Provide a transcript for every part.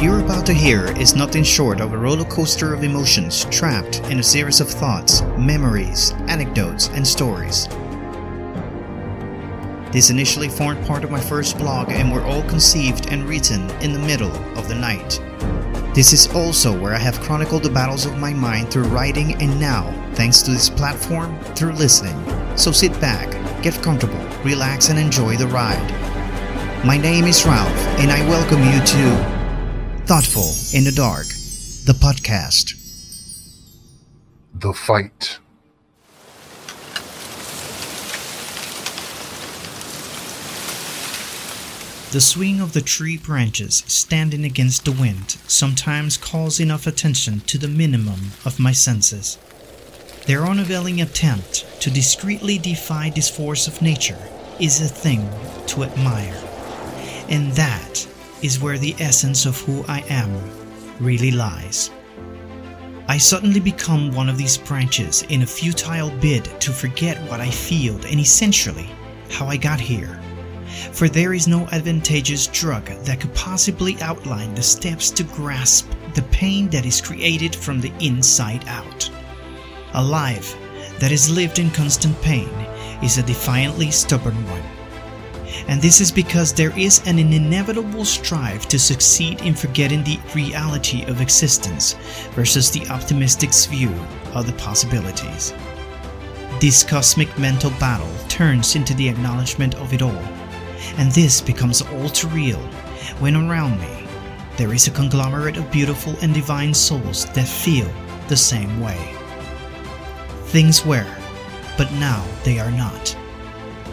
What you're about to hear is nothing short of a roller coaster of emotions trapped in a series of thoughts, memories, anecdotes, and stories. This initially formed part of my first blog and were all conceived and written in the middle of the night. This is also where I have chronicled the battles of my mind through writing and now, thanks to this platform, through listening. So sit back, get comfortable, relax, and enjoy the ride. My name is Ralph, and I welcome you to Thoughtful in the Dark, the podcast. The Fight. The swing of the tree branches standing against the wind sometimes calls enough attention to the minimum of my senses. Their unavailing attempt to discreetly defy this force of nature is a thing to admire. And that is where the essence of who I am really lies. I suddenly become one of these branches in a futile bid to forget what I feel and essentially how I got here for there is no advantageous drug that could possibly outline the steps to grasp the pain that is created from the inside out. A life that is lived in constant pain is a defiantly stubborn one. And this is because there is an inevitable strive to succeed in forgetting the reality of existence versus the optimistic's view of the possibilities. This cosmic mental battle turns into the acknowledgement of it all and this becomes all too real when around me there is a conglomerate of beautiful and divine souls that feel the same way. Things were, but now they are not.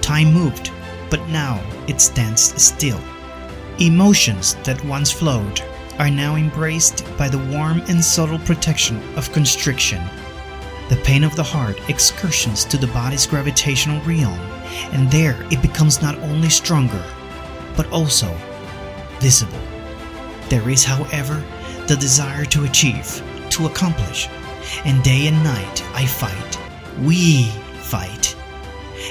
Time moved, but now it stands still. Emotions that once flowed are now embraced by the warm and subtle protection of constriction. The pain of the heart excursions to the body's gravitational realm and there it becomes not only stronger, but also visible. There is, however, the desire to achieve, to accomplish, and day and night I fight. We fight.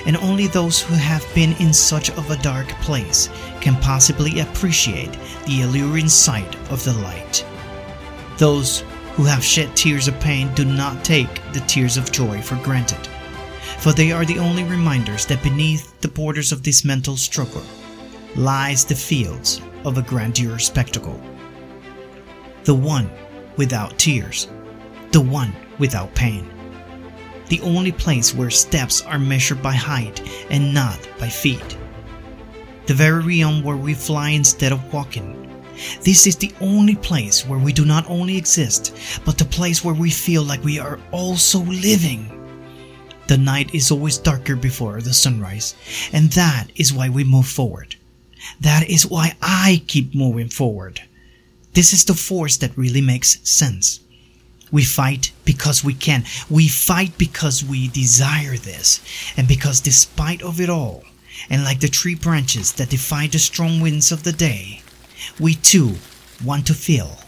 And only those who have been in such of a dark place can possibly appreciate the alluring sight of the light. Those who have shed tears of pain do not take the tears of joy for granted for they are the only reminders that beneath the borders of this mental struggle lies the fields of a grandeur spectacle. The one without tears, the one without pain. The only place where steps are measured by height and not by feet. The very realm where we fly instead of walking. This is the only place where we do not only exist, but the place where we feel like we are also living. The night is always darker before the sunrise, and that is why we move forward. That is why I keep moving forward. This is the force that really makes sense. We fight because we can. We fight because we desire this, and because despite of it all, and like the tree branches that defy the strong winds of the day, we too want to feel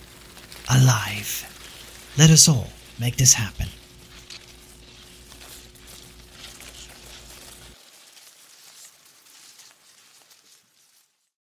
alive. Let us all make this happen.